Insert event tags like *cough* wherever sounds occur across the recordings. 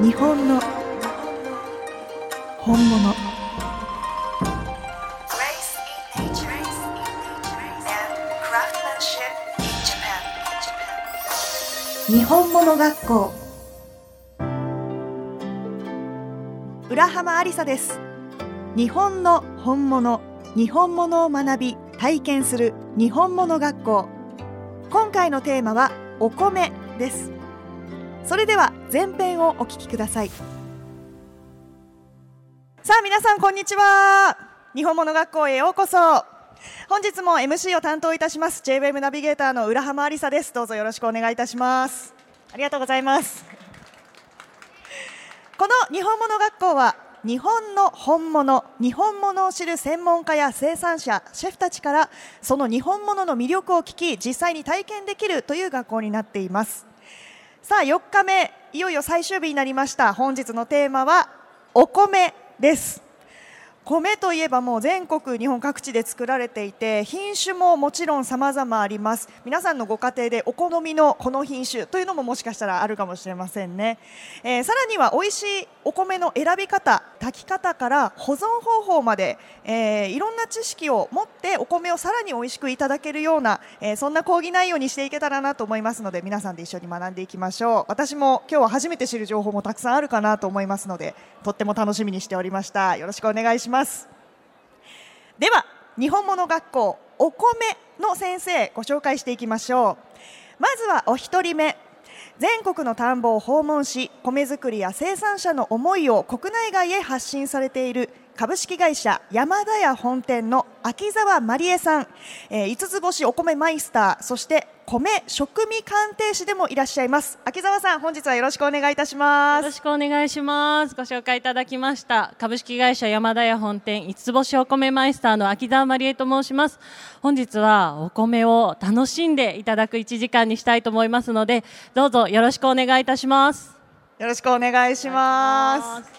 日本の本物。日本物学校。浦浜ありさです。日本の本物。日本物を学び体験する日本物学校。今回のテーマはお米です。それでは前編をお聞きください。さあ皆さんこんにちは。日本物学校へようこそ。本日も MC を担当いたします JWEB ナビゲーターの浦浜ありさです。どうぞよろしくお願いいたします。ありがとうございます。この日本物学校は日本の本物日本物を知る専門家や生産者シェフたちからその日本物の魅力を聞き実際に体験できるという学校になっています。さあ4日目いよいよ最終日になりました。本日のテーマはお米です。米といえばもう全国日本各地で作られていて品種ももちろん様々あります。皆さんのご家庭でお好みのこの品種というのももしかしたらあるかもしれませんね、えーさらには美味しいお米の選び方炊き方から保存方法まで、えーいろんな知識を持ってお米をさらに美味しくいただけるような、えーそんな講義内容にしていけたらなと思いますので皆さんで一緒に学んでいきましょう。私も今日は初めて知る情報もたくさんあるかなと思いますのでとっても楽しみにしておりました。よろしくお願いします。では日本物学校お米の先生ご紹介していきましょう。まずはお一人目。全国の田んぼを訪問し米作りや生産者の思いを国内外へ発信されている株式会社山田屋本店の秋澤まりえさん、えー五つ星お米マイスターそして米食味鑑定士でもいらっしゃいます秋澤さん本日はよろしくお願いいたしますよろしくお願いします。ご紹介いただきました株式会社山田屋本店五つ星お米マイスターの秋澤まりえと申します。本日はお米を楽しんでいただく1時間にしたいと思いますので、どうぞよろしくお願いいたします。よろしくお願いします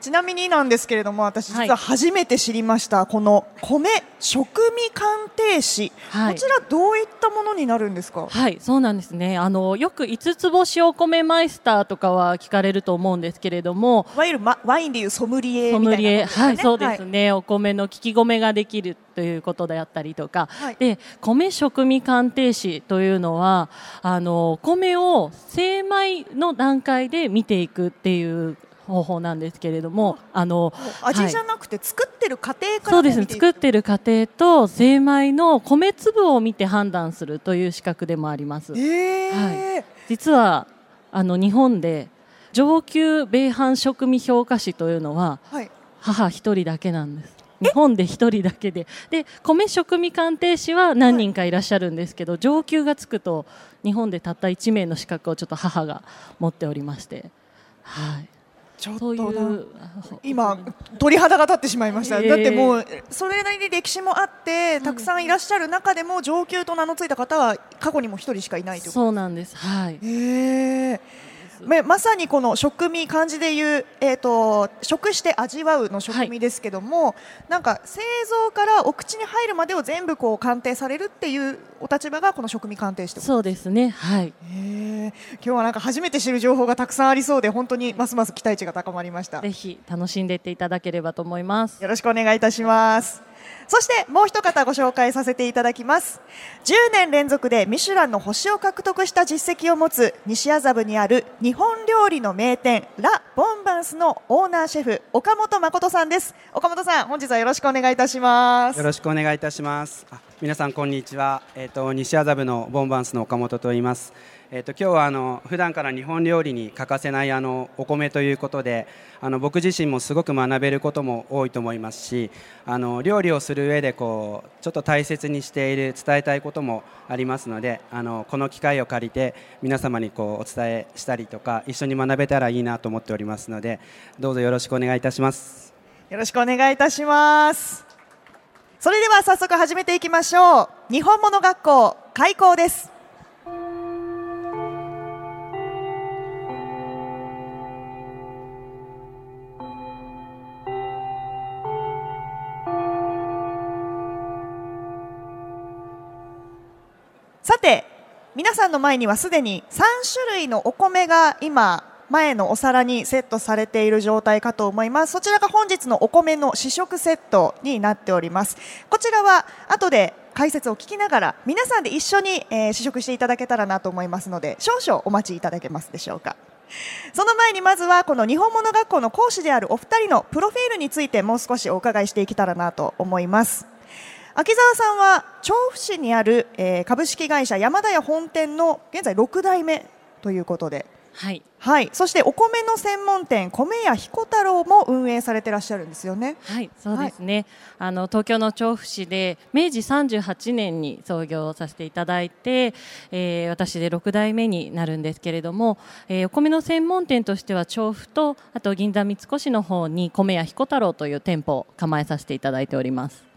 ちなみになんですけれども私実は初めて知りました、この米食味鑑定士、はい。こちらどういったものになるんですか？はい、そうなんですね。あのよく五つ星お米マイスターとかは聞かれると思うんですけれども、いわゆる、ま、ワインでいうソムリエソみたいなムリエ、はい、そうですはいね、お米の聞き米ができるということであったりとか、はい。で米食味鑑定士というのはあの米を精米の段階で見ていくっていう方法なんですけれども、あの味じゃはいなくて作ってる過程からそうです。ね作ってる過程と精米の米粒を見て判断するという資格でもあります。えー。は実はあの日本で上級米飯食味評価士というのははい。母一人だけなんです。日本で一人だけで。で米食味鑑定士は何人かいらっしゃるんですけど、上級がつくと日本でたった1名の資格をちょっと母が持っておりまして、はい、ちょっと今鳥肌が立ってしまいました、えーだってもうそれなりに歴史もあってたくさんいらっしゃる中でも上級と名の付いた方は過去にも一人しかいないということそうなんです。はい。へえ。ままさにこの食味漢字でいう、えー、と食して味わうの食味ですけども、なんか製造からお口に入るまでを全部こう鑑定されるっていうお立場がこの食味鑑定士ってことそうですね。はい。今日はなんか初めて知る情報がたくさんありそうで本当にますます期待値が高まりましたぜひ楽しんでいっていただければと思います。よろしくお願いいたします。そしてもう一方ご紹介させていただきます。10年連続でミシュランの星を獲得した実績を持つ西麻布にある日本料理の名店ラ・ボンバンスのオーナーシェフ岡本誠さんです。岡本さん本日はよろしくお願いいたしますよ。ろしくお願いいたします。皆さんこんにちは。えっ、と西麻布のボンバンスの岡本と言います。えっ、と今日はあの普段から日本料理に欠かせないあのお米ということで、あの僕自身もすごく学べることも多いと思いますし、あの料理をする上でこうちょっと大切にしている伝えたいこともありますので、あのこの機会を借りて皆様にこうお伝えしたりとか一緒に学べたらいいなと思っておりますので、どうぞよろしくお願いいたします。よろしくお願いいたします。それでは早速始めていきましょう。日本物学校開校です。さんの前にはすでに3種類のお米が今前のお皿にセットされている状態かと思います。そちらが本日のお米の試食セットになっております。こちらは後で解説を聞きながら皆さんで一緒に、え試食していただけたらなと思いますので少々お待ちいただけますでしょうか。その前にまずはこの日本物学校の講師であるお二人のプロフィールについてもう少しお伺いしていけたらなと思います。秋澤さんは調布市にある、えー株式会社山田屋本店の現在6代目ということではいはい、そしてお米の専門店米屋彦太郎も運営されてらっしゃるんですよね。はい、そうですね。あの東京の調布市で明治38年に創業させていただいて、えー私で6代目になるんですけれども、えーお米の専門店としては調布とあと銀座三越の方に米屋彦太郎という店舗を構えさせていただいております。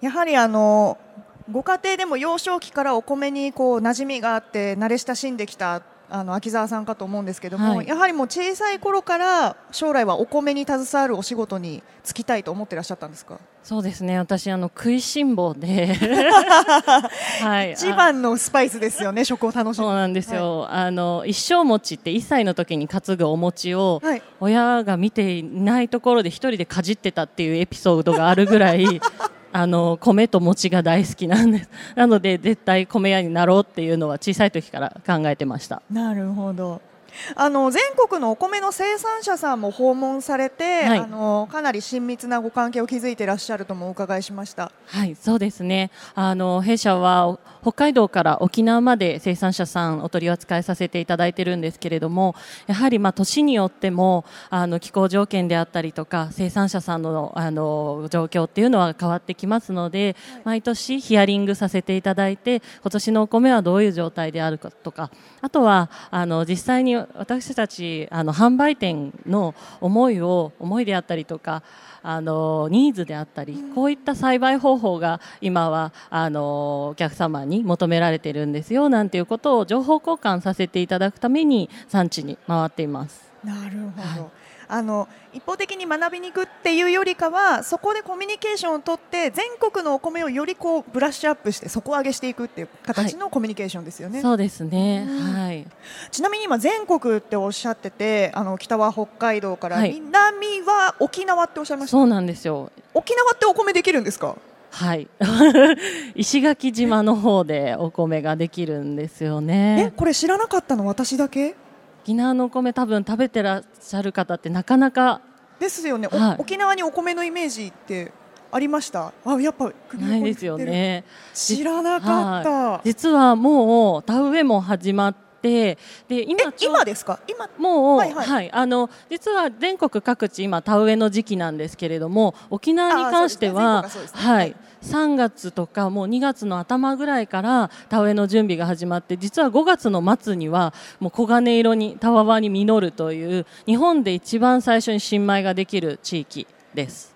やはりあのご家庭でも幼少期からお米にこう馴染みがあって慣れ親しんできたあの秋澤さんかと思うんですけども、はいやはりもう小さい頃から将来はお米に携わるお仕事に就きたいと思ってらっしゃったんですか？そうですね。私あの食いしん坊で、*laughs* はい、一番のスパイスですよね、食を楽しむ。そうなんですよ、あの一生餅って1歳の時に担ぐお餅を、はい親が見ていないところで一人でかじってたっていうエピソードがあるぐらいあの米と餅が大好きなんです *laughs* なので絶対米屋になろうっていうのは小さい時から考えてましたなるほど。あの全国のお米の生産者さんも訪問されて、はいあのかなり親密なご関係を築いていらっしゃるともお伺いしました。はい、そうですね。あの弊社はお北海道から沖縄まで生産者さんお取り扱いさせていただいてるんですけれども、やはりまあ年によってもあの気候条件であったりとか生産者さんのあの状況っていうのは変わってきますので、毎年ヒアリングさせていただいて、今年のお米はどういう状態であるかとか、あとはあの実際に私たちあの販売店の思いを思いであったりとか。あのニーズであったり、こういった栽培方法が今はあのお客様に求められているんですよなんていうことを情報交換させていただくために産地に回っています。なるほど。あの一方的に学びに行くっていうよりかはそこでコミュニケーションを取って全国のお米をよりこうブラッシュアップして底上げしていくっていう形のコミュニケーションですよね。そうですね。うんはい。ちなみに今全国っておっしゃっててあの北は北海道から、はい南は沖縄っておっしゃいました？そうなんですよ。沖縄ってお米できるんですか？はい。*laughs* 石垣島の方でお米ができるんですよえね。これ知らなかったの私だけ？沖縄のお米多分食べてらっしゃる方ってなかなかですよね、おはい。沖縄にお米のイメージってありました？あやっぱないですよね。知らなかった、はい。実はもう田植えも始まってで今今ですか？今。もう、ははい。い。あの実は全国各地今田植えの時期なんですけれども沖縄に関しては、ね。ははいい3月とかもう2月の頭ぐらいから田植えの準備が始まって実は5月の末にはもう黄金色にたわわに実るという日本で一番最初に新米ができる地域です。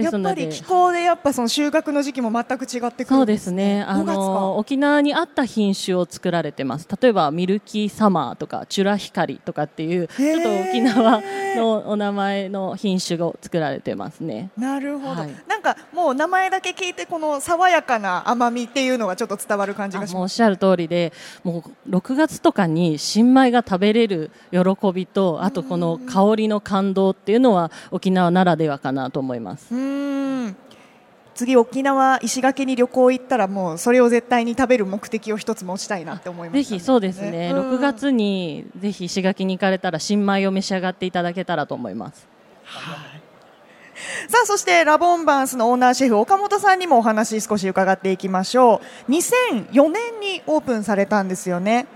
でやっぱり気候でやっぱその収穫の時期も全く違ってくるそうんですね。あ5月かの沖縄に合った品種を作られてます。例えばミルキーサマーとかチュラヒカリとかっていうちょっと沖縄のお名前の品種を作られてますね。なるほど、はいなんかもう名前だけ聞いてこの爽やかな甘みっていうのがちょっと伝わる感じあがしますおっしゃる通りで、もう6月とかに新米が食べれる喜びと、あとこの香りの感動っていうのは沖縄ならではかなと思います。うーん。次沖縄石垣に旅行行ったらもうそれを絶対に食べる目的を一つ持ちたいなって思いました、ぜひそうですね。うん。6月にぜひ石垣に行かれたら新米を召し上がっていただけたらと思います。さあそしてラボンバンスのオーナーシェフ岡本さんにもお話少し伺っていきましょう。2004年にオープンされたんですよね、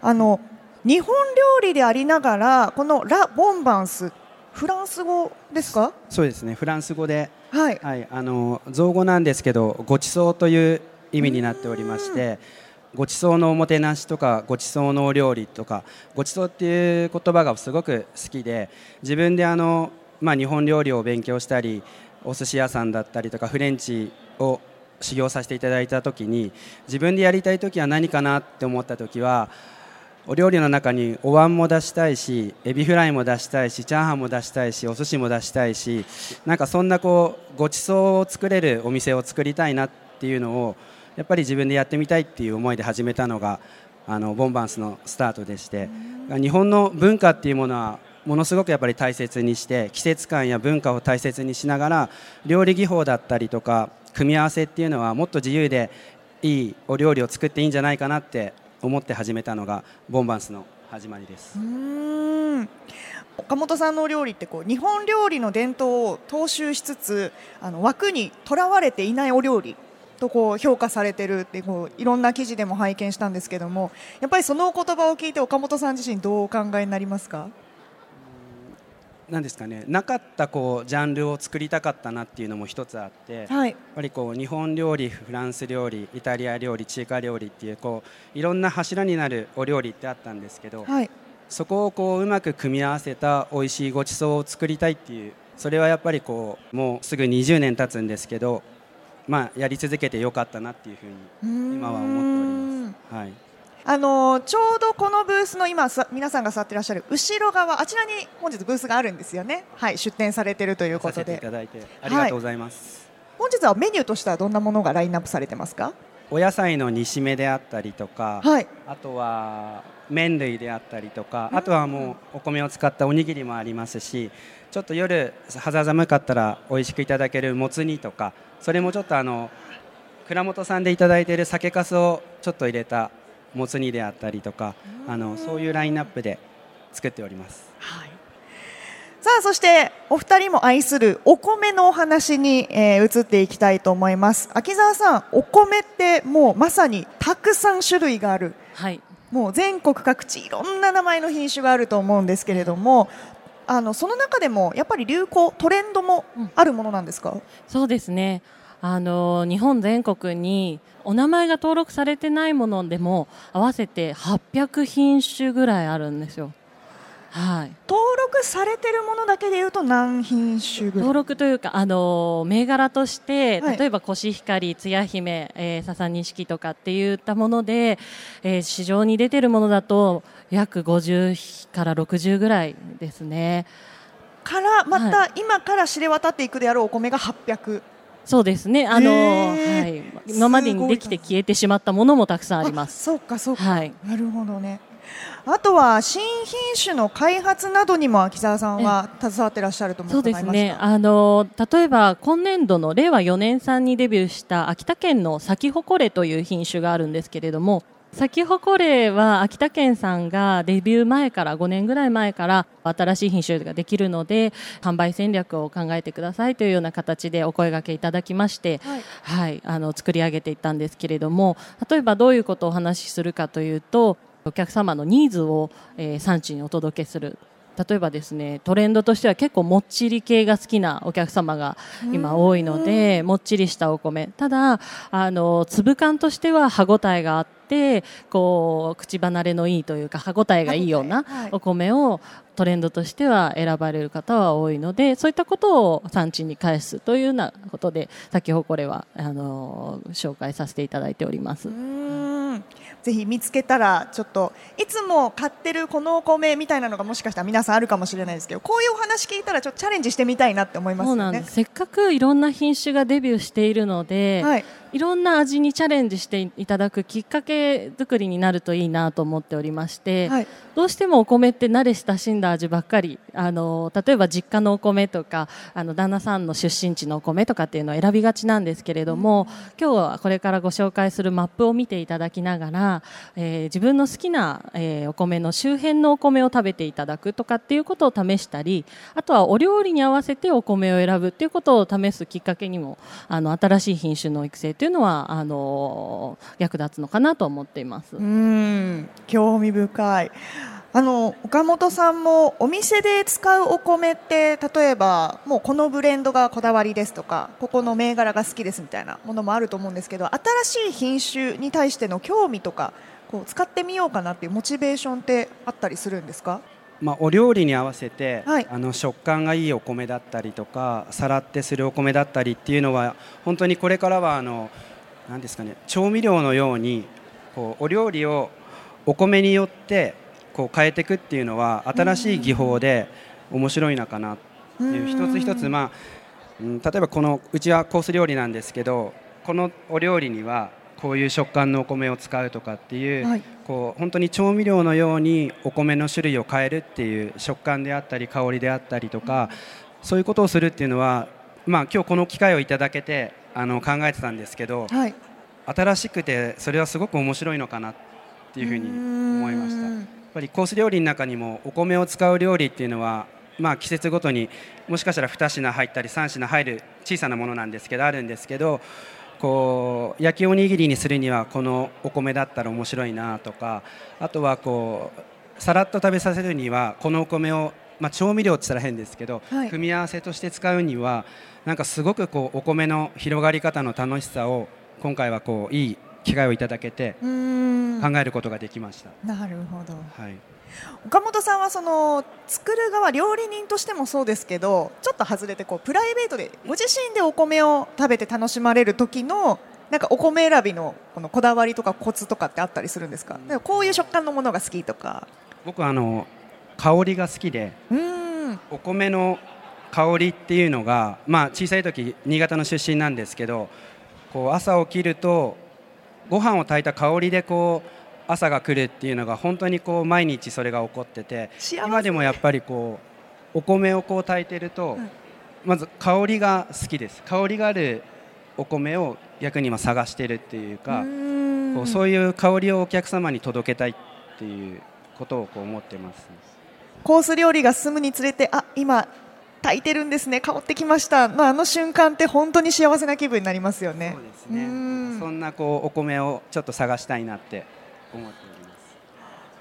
あの日本料理でありながらこのラ・ボンバンスフランス語ですか？そうですね。フランス語で、はい。はい、あの造語なんですけどごちそうという意味になっておりましてごちそうのおもてなしとかごちそうのお料理とかごちそうっていう言葉がすごく好きで自分であの、まあ、日本料理を勉強したりお寿司屋さんだったりとかフレンチを修行させていただいた時に自分でやりたい時は何かなって思った時はお料理の中にお椀も出したいしエビフライも出したいしチャーハンも出したいしお寿司も出したいしなんかそんなこうごちそうを作れるお店を作りたいなっていうのをやっぱり自分でやってみたいっていう思いで始めたのがあのボンバンスのスタートでして日本の文化っていうものはものすごくやっぱり大切にして季節感や文化を大切にしながら料理技法だったりとか組み合わせっていうのはもっと自由でいいお料理を作っていいんじゃないかなって思って始めたのがボンバンスの始まりです。岡本さんのお料理ってこう日本料理の伝統を踏襲しつつあの枠にとらわれていないお料理とこう評価されてるってこういろんな記事でも拝見したんですけどもやっぱりそのお言葉を聞いて岡本さん自身どうお考えになりますか？なんですかねなかったこうジャンルを作りたかったなっていうのも一つあって、やっはいぱりこう日本料理フランス料理イタリア料理中華料理っていうこういろんな柱になるお料理ってあったんですけど、はい。そこをこううまく組み合わせた美味しいごちそうを作りたいっていうそれはやっぱりこうもうすぐ20年経つんですけど、まあ、やり続けてよかったなっていうふうに今は思ってあのちょうどこのブースの今さ皆さんが座っていらっしゃる後ろ側あちらに本日ブースがあるんですよね。はい出展されているということで。させていただいてありがとうございます。本日はメニューとしてはどんなものがラインナップされてますか？お野菜の煮しめであったりとか、はい。あとは麺類であったりとか、あとはもうお米を使ったおにぎりもありますしちょっと夜肌寒かったら美味しくいただけるもつ煮とかそれもちょっとあの蔵元さんでいただいている酒粕をちょっと入れたもつ煮であったりとかあのそういうラインナップで作っております。はい。さあそしてお二人も愛するお米のお話に、えー移っていきたいと思います。秋澤さんお米ってもうまさにたくさん種類がある。はい。もう全国各地いろんな名前の品種があると思うんですけれどもあのその中でもやっぱり流行トレンドもあるものなんですか、そうですねあの日本全国にお名前が登録されてないものでも合わせて800品種ぐらいあるんですよ。はい、登録されてるものだけでいうと何品種ぐらい？登録というかあの銘柄としてはい。例えばコシヒカリ、つや姫、えー、笹錦とかっていったもので、えー市場に出てるものだと約50から60ぐらいですね。からまた、は今から知れ渡っていくであろうお米が800そうですね。あの、はい、今までにできて消えてしまったものもたくさんあります。そうかそうか、はい。なるほどねあとは新品種の開発などにも秋澤さんは携わってらっしゃるともそう伺いましたですね。あの例えば今年度の令和4年産にデビューした秋田県の咲き誇れという品種があるんですけれども。咲き誇れは秋田県さんがデビュー前から5年ぐらい前から新しい品種ができるので販売戦略を考えてくださいというような形でお声掛けいただきまして、はい。はい、あの作り上げていったんですけれども例えばどういうことをお話しするかというとお客様のニーズを、えー産地にお届けする例えばですねトレンドとしては結構もっちり系が好きなお客様が今多いのでもっちりしたお米。ただあの粒感としては歯ごたえがあってこう口離れのいいというか歯ごたえがいいようなお米をトレンドとしては選ばれる方は多いのでそういったことを産地に返すというようなことで先ほどこれはあの紹介させていただいております。う。ーんぜひ見つけたらちょっといつも買ってるこのお米みたいなのがもしかしたら皆さんあるかもしれないですけどこういうお話聞いたらちょっとチャレンジしてみたいなって思いますよねそうなんです。せっかくいろんな品種がデビューしているので、はいいろんな味にチャレンジしていただくきっかけ作りになるといいなと思っておりまして、はい。どうしてもお米って慣れ親しんだ味ばっかりあの例えば実家のお米とかあの旦那さんの出身地のお米とかっていうのを選びがちなんですけれども、今日はこれからご紹介するマップを見ていただきながら、えー自分の好きな、えーお米の周辺のお米を食べていただくとかっていうことを試したりあとはお料理に合わせてお米を選ぶっていうことを試すきっかけにもあの新しい品種の育成というのはあの役立つのかなと思っています。うん興味深いあの岡本さんもお店で使うお米って例えばもうこのブレンドがこだわりですとかここの銘柄が好きですみたいなものもあると思うんですけど新しい品種に対しての興味とかこう使ってみようかなっていうモチベーションってあったりするんですか？まあ、お料理に合わせて、はい。あの食感がいいお米だったりとかさらってするお米だったりっていうのは本当にこれからはあのなんですかね調味料のようにこうお料理をお米によってこう変えていくっていうのは新しい技法で面白いのかなっていう一つ一つまあ、うん例えばこのうちはコース料理なんですけどこのお料理にはこういう食感のお米を使うとかっていう,、はいこう本当に調味料のようにお米の種類を変えるっていう食感であったり香りであったりとか、そういうことをするっていうのは、まあ、今日この機会をいただけてあの考えてたんですけどはい新しくてそれはすごく面白いのかなっていうふうに思いました。やっぱりコース料理の中にもお米を使う料理っていうのは、まあ、季節ごとにもしかしたら2品入ったり3品入る小さなものなんですけどあるんですけどこう焼きおにぎりにするにはこのお米だったら面白いなとかあとはこうさらっと食べさせるにはこのお米を、まあ、調味料って言ったら変ですけど、はい。組み合わせとして使うにはなんかすごくこうお米の広がり方の楽しさを今回はこういい機会をいただけて考えることができました。なるほど。はい。岡本さんはその作る側料理人としてもそうですけどちょっと外れてこうプライベートでご自身でお米を食べて楽しまれる時のなんかお米選びのこのこだわりとかコツとかってあったりするんですか？でもこういう食感のものが好きとか。僕はあの香りが好きでお米の香りっていうのが、まあ、小さい時新潟の出身なん。ですけどこう朝起きるとご飯を炊いた香りでこう朝が来るっていうのが本当にこう毎日それが起こってて今でもやっぱりこうお米をこう炊いてると、うん。まず香りが好きです。香りがあるお米を逆に今探してるっていうか、こうそういう香りをお客様に届けたいっていうことをこう思ってます。コース料理が進むにつれてあ今炊いてるんですね。香ってきました。のあの瞬間って本当に幸せな気分になりますよね。そうですね。ん。そんなこうお米をちょっと探したいなって思っております。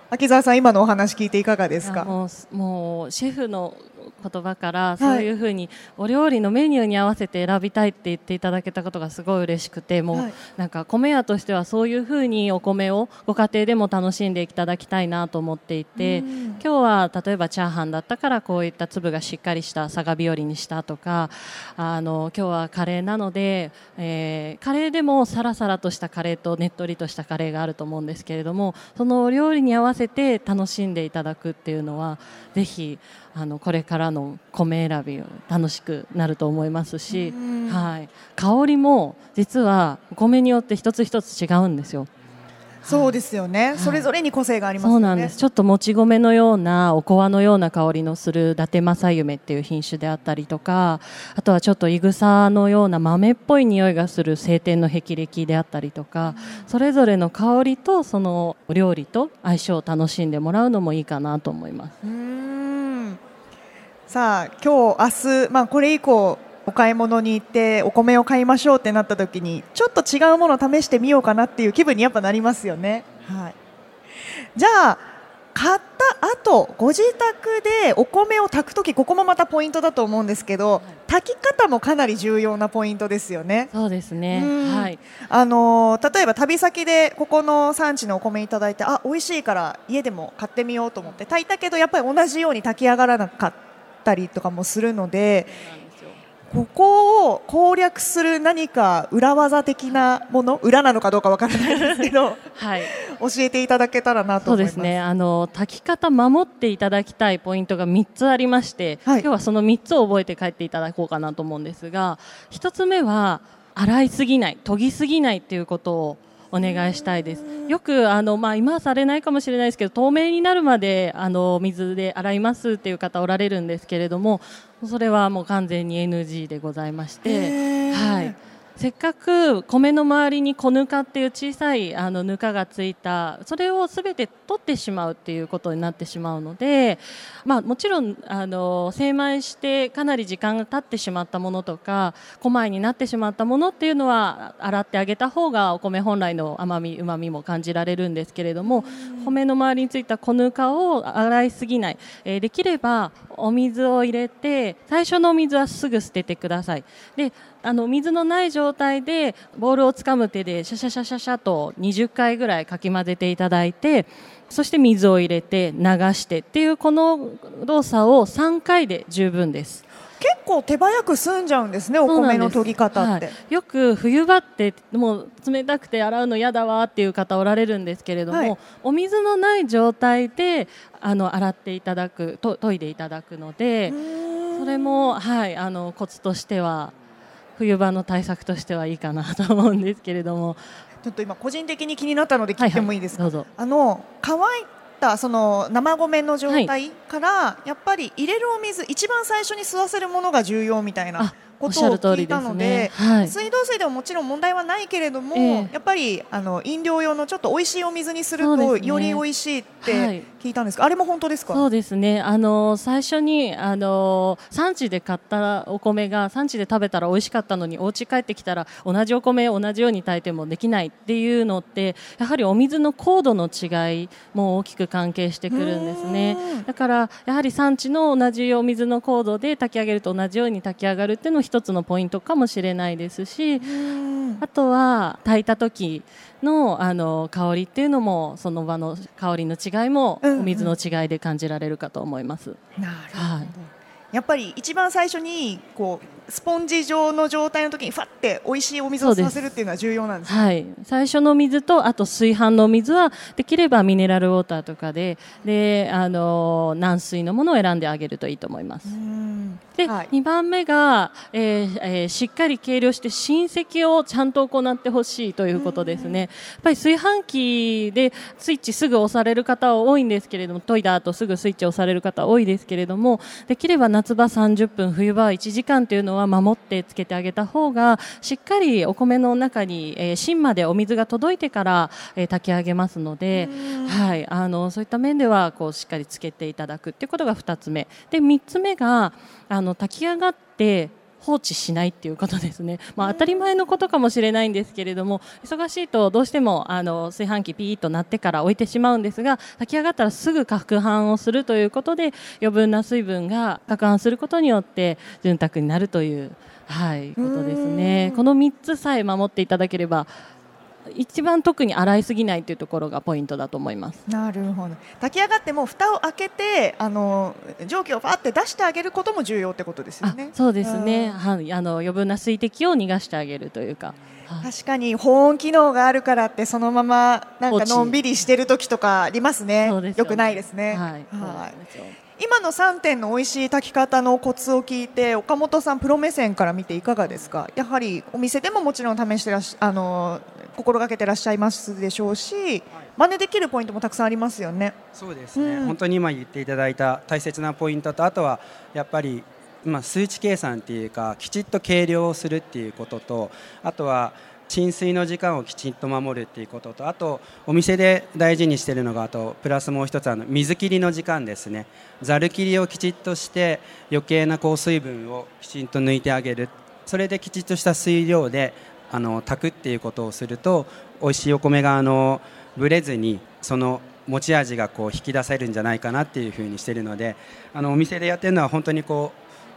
秋澤さん今のお話聞いていかがですか？あもうもうシェフの言葉からい。そういうふうにお料理のメニューに合わせて選びたいって言っていただけたことがすごい嬉しくてもう、はい。なんか米屋としてはそういうふうにお米をご家庭でも楽しんでいただきたいなと思っていてうん。今日は例えばチャーハンだったからこういった粒がしっかりした佐賀日和にしたとかあの今日はカレーなので、えーカレーでもサラサラとしたカレーとねっとりとしたカレーがあると思うんですけれどもそのお料理に合わせて楽しんでいただくっていうのはぜひあのこれからの米選び楽しくなると思いますし、うん。はい、香りも実はお米によって一つ一つ違うんですよ。そうですよね、それぞれに個性がありますよね。そうなんです。ちょっともち米のようなおこわのような香りのする伊達正夢っていう品種であったりとかあとはちょっといぐさのような豆っぽい匂いがする晴天の霹靂であったりとかそれぞれの香りとそのお料理と相性を楽しんでもらうのもいいかなと思います。さあ今日明日まあこれ以降お買い物に行ってお米を買いましょうってなった時にちょっと違うものを試してみようかなっていう気分にやっぱなりますよね。はい。じゃあ買った後ご自宅でお米を炊く時ここもまたポイントだと思うんですけど炊き方もかなり重要なポイントですよね。そうですねうんはいあのー例えば旅先でここの産地のお米いただいてあ美味しいから家でも買ってみようと思って炊いたけどやっぱり同じように炊き上がらなかったりとかもするのでここを攻略する何か裏技的なもの裏なのかどうかわからないですけど *laughs* はい。教えていただけたらなと思います。そうですね。あの炊き方守っていただきたいポイントが3つありまして、はい。今日はその3つを覚えて帰っていただこうかなと思うんですが1つ目は洗いすぎない研ぎすぎないっていうことをお願いしたいですよくあの、まあ、今はされないかもしれないですけど透明になるまであの水で洗いますっていう方おられるんですけれどもそれはもう完全に NG でございまして。はいせっかく米の周りに小ぬかっていう小さいあのぬかがついたそれをすべて取ってしまうっていうことになってしまうので、まあ、もちろんあの精米してかなり時間が経ってしまったものとか小米になってしまったものっていうのは洗ってあげた方がお米本来の甘みうまみも感じられるんですけれども米の周りについた小ぬかを洗いすぎない、えーできればお水を入れて最初のお水はすぐ捨ててください。であの水のない状態でボールをつかむ手でシャシャシャシャシャと20回ぐらいかき混ぜていただいてそして水を入れて流してっていうこの動作を3回で十分です。結構手早く済んじゃうんですねお米の研ぎ方って。はい。よく冬場ってもう冷たくて洗うの嫌だわっていう方おられるんですけれども、はい。お水のない状態であの洗っていただくと研いでいただくのでそれも、はい、あのコツとしては冬場の対策としてはいいかなと思うんですけれども、ちょっと今個人的に気になったので聞いてもいいですか、どうぞ。あの乾いたその生米の状態から、やっぱり入れるお水一番最初に吸わせるものが重要みたいなことを聞いゃる通りですたのでね。はい。水道水でももちろん問題はないけれども、ええやっぱりあの飲料用のちょっと美味しいお水にするとより美味しいっはいて聞いたんですが、あれも本当ですか？そうですね。あの最初にあの産地で買ったお米が産地で食べたら美味しかったのにお家帰ってきたら同じお米を同じように炊いてもできないっていうのってやはりお水の高度の違いも大きく関係してくるんですね。だからやはり産地の同じお水の高度で炊き上げると同じように炊き上がるっていうのも一つのポイントかもしれないですし。うんあとは炊いた時のあの香りっていうのもその場の香りの違いもうんうんお水の違いで感じられるかと思います。なるほど、はいやっぱり一番最初にこうスポンジ状の状態の時にファって美味しいお水を吸わせるっていうのは重要なんですねはい、最初の水とあと炊飯の水はできればミネラルウォーターとかでであの軟水のものを選んであげるといいと思います。うん。で、はい。2番目が、えーえーしっかり計量して親戚をちゃんと行ってほしいということですね。やっぱり炊飯器でスイッチすぐ押される方は多いんですけれども、研いだ後すぐスイッチ押される方は多いですけれども、できれば夏場30分、冬場は1時間というのは守ってつけてあげた方が、しっかりお米の中に、えー芯までお水が届いてから、えー炊き上げますので、はい、あのそういった面ではこうしっかりつけていただくっていうことが2つ目。で3つ目があの炊き上がって放置しないっていうことですね、まあ、当たり前のことかもしれないんですけれども忙しいとどうしてもあの炊飯器ピーッと鳴ってから置いてしまうんですが炊き上がったらすぐ攪拌をするということで余分な水分が攪拌することによって潤沢になるという、はい、ことですね。この3つさえ守っていただければ一番特に洗いすぎないというところがポイントだと思います。なるほど。炊き上がっても蓋を開けてあの蒸気をパーって出してあげることも重要ってことですよあねそうですね、うん。はい、あの余分な水滴を逃がしてあげるというか。はい。確かに保温機能があるからってそのままなんかのんびりしてる時とかありますね。そうですよね。よくないですね。はい、はい。今の3点の美味しい炊き方のコツを聞いて岡本さんプロ目線から見ていかがですか？やはりお店でももちろん試してらっしあの心がけてらっしゃいますでしょうし真似できるポイントもたくさんありますよね。そうですね、うん。本当に今言っていただいた大切なポイントとあとはやっぱり、まあ、数値計算っていうかきちっと計量をするっていうこととあとは浸水の時間をきちんと守るっていうこととあとお店で大事にしているのがあとプラスもう一つあの水切りの時間ですね。ざる切りをきちっとして余計なこう水分をきちんと抜いてあげる。それできちっとした水量であの炊くっていうことをすると美味しいお米があのぶれずにその持ち味がこう引き出せるんじゃないかなっていうふうにしているのであのお店でやってるのは本当にこ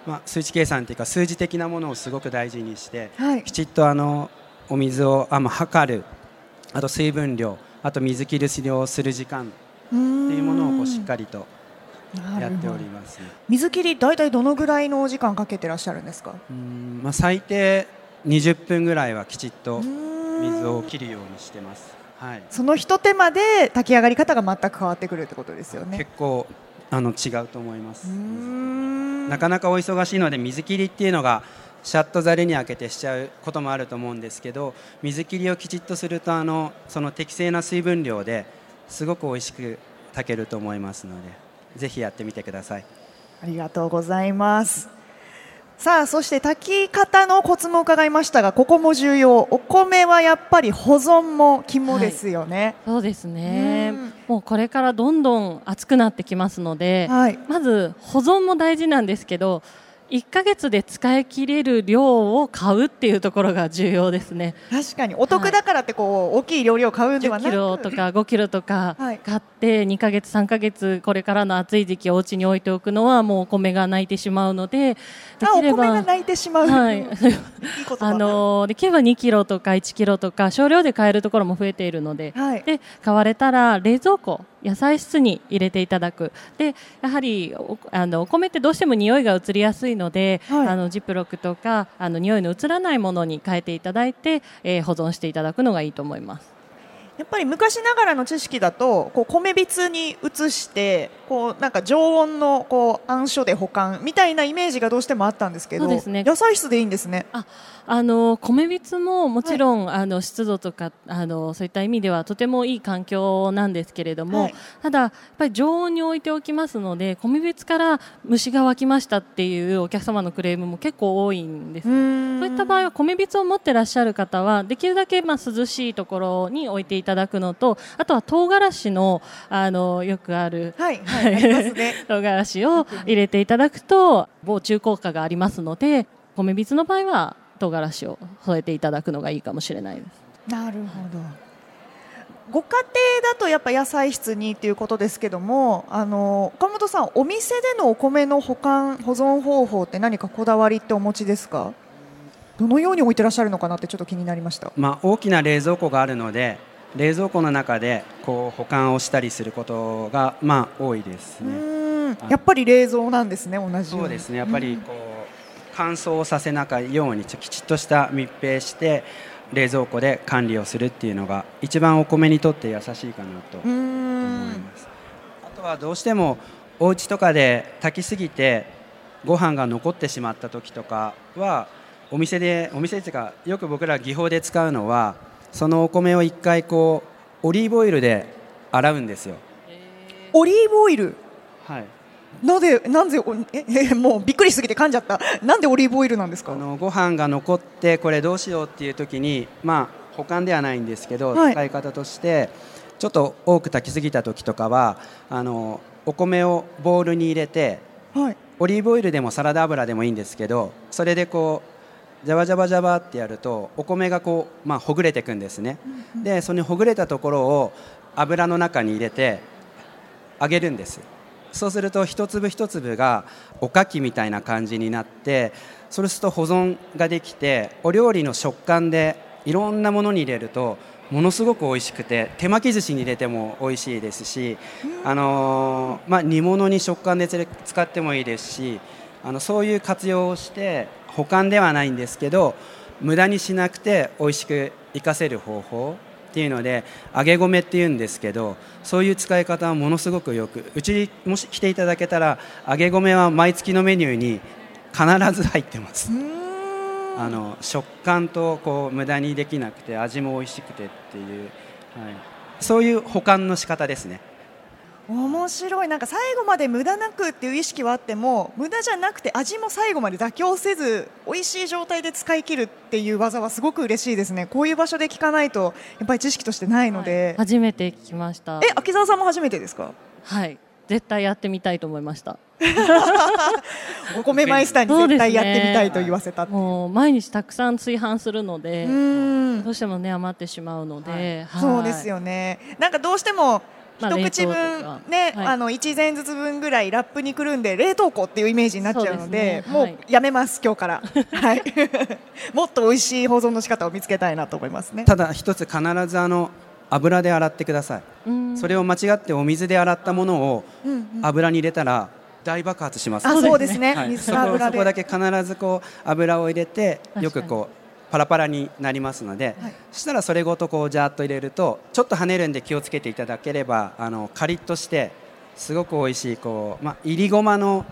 う、まあ、数値計算っていうか数字的なものをすごく大事にしてはい。きちっとあのお水をあ、まあ、測るあと水分量あと水切りをする時間っていうものをこうしっかりとやっておりますね。水切り大体どのぐらいのお時間かけてらっしゃるんですか？うんまあ、最低20分ぐらいはきちっと水水を切るようにしてます。はいその一手間で炊き上がり方が全く変わってくるってことですよね結構あの違うと思います。なかなかお忙しいので水切りっていうのがシャットざるに開けてしちゃうこともあると思うんですけど水切りをきちっとするとあのその適正な水分量ですごく美味しく炊けると思いますのでぜひやってみてください。ありがとうございます。さあそして炊き方のコツも伺いましたがここも重要。お米はやっぱり保存も肝ですよね、そうですね。うん。もうこれからどんどん暑くなってきますので、はい。まず保存も大事なんですけど1ヶ月で使い切れる量を買うっていうところが重要ですね。確かに。お得だからってこう、大きい料理を買うんでは10なく。キロとか5キロとかはい。買って2ヶ月3ヶ月これからの暑い時期お家に置いておくのはもうお米が泣いてしまうのでできれば米が泣いてしまう、はい。*laughs* あのできれば2キロとか1キロとか少量で買えるところも増えているので、はい。で買われたら冷蔵庫野菜室に入れていただくでやはりおあのお米ってどうしても匂いが移りやすいので、はいあのジップロックとかあの匂いの移らないものに変えていただいて、えー保存していただくのがいいと思います。やっぱり昔ながらの知識だとこう米びつに移してこうなんか常温のこう暗所で保管みたいなイメージがどうしてもあったんですけどそうですね野菜室でいいんですね。あの米びつももちろん、あの湿度とかあのそういった意味ではとてもいい環境なんですけれども、はいただやっぱり常温に置いておきますので米びつから虫が湧きましたっていうお客様のクレームも結構多いんです。そういった場合は米びつを持ってらっしゃる方はできるだけまあ涼しいところに置いていただくのとあとは唐辛子のあのよくあるはいはいありますね。*laughs* 唐辛子を入れていただくと防虫効果がありますので米びつの場合は唐辛子を添えていただくのがいいかもしれないです。なるほど。ご家庭だとやっぱ野菜室にっていうことですけども、あの岡本さんお店でのお米の保管保存方法って何かこだわりってお持ちですか？どのように置いてらっしゃるのかなってちょっと気になりました。まあ、大きな冷蔵庫があるので冷蔵庫の中でこう保管をしたりすることがまあ多いですうね。やっぱり冷蔵なんですね同じように。そうですねやっぱりこう乾燥させないようにちょきちっとした密閉して冷蔵庫で管理をするっていうのが一番お米にとって優しいかなと思いんます。あとはどうしてもお家とかで炊きすぎてご飯が残ってしまった時とかはお店でお店っていうかよく僕ら技法で使うのはそのお米を一回こうオリーブオイルで洗うんですよ。オリーブオイル？はい。なぜなんでお *laughs* ええもうびっくりしすぎて噛んじゃった。なんでオリーブオイルなんですか？あ。のご飯が残ってこれどうしようっていう時にまあ保管ではないんですけど、はい使い方としてちょっと多く炊きすぎた時とかはあのお米をボウルに入れてはい。オリーブオイルでもサラダ油でもいいんですけどそれでこうジャバジャバジャバってやるとお米がこう、まあ、ほぐれていくんですね、でそのほぐれたところを油の中に入れて揚げるんです。そうすると一粒一粒がおかきみたいな感じになってそうすると保存ができてお料理の食感でいろんなものに入れるとものすごく美味しくて手巻き寿司に入れても美味しいですし、あのーまあ、煮物に食感で使ってもいいですしあのそういう活用をして保管ではないんですけど無駄にしなくて美味しく活かせる方法っていうので揚げ米っていうんですけどそういう使い方はものすごくよくうちにもし来ていただけたら揚げ米は毎月のメニューに必ず入ってます。あの食感とこう無駄にできなくて味も美味しくてっていう、はい、そういう保管の仕方ですね。面白い。なんか最後まで無駄なくっていう意識はあっても無駄じゃなくて味も最後まで妥協せず美味しい状態で使い切るっていう技はすごく嬉しいですね。こういう場所で聞かないとやっぱり知識としてないので、初めて聞きました。え秋沢さんも初めてですか？はい、絶対やってみたいと思いました。*laughs* お米マイスターに絶対やってみたいと言わせたっていう。もう毎日たくさん炊飯するので、うどうしてもね余ってしまうので、はい。そうです。よね。なんかどうしてもまあ一口分、ね、はい。あの一膳ずつ分ぐらいラップにくるんで冷凍庫っていうイメージになっちゃうのでそうですね。もはい。うやめます今日から。*laughs* はい。*laughs* もっと美味しい保存の仕方を見つけたいなと思いますね。ただ一つ必ずあの油で洗ってください。うん。それを間違ってお水で洗ったものを油に入れたら大爆発します。あそうですね。はい、水そこと油で。そこだけ必ずこう油を入れてよくこうパラパラになりますので、はい。そしたらそれごとこうジャーっと入れるとちょっと跳ねるんで気をつけていただければあのカリッとしてすごく美味しいこうまあいりごまの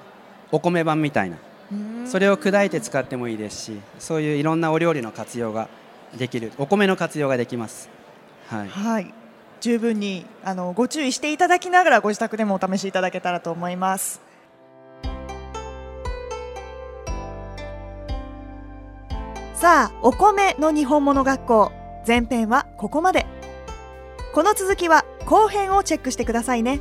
お米版みたいな。それを砕いて使ってもいいですしそういういろんなお料理の活用ができる。お米の活用ができます。はい。はい。十分にあのご注意していただきながらご自宅でもお試しいただけたらと思いますさあお米の日本物学校。前編はここまで。この続きは後編をチェックしてくださいね。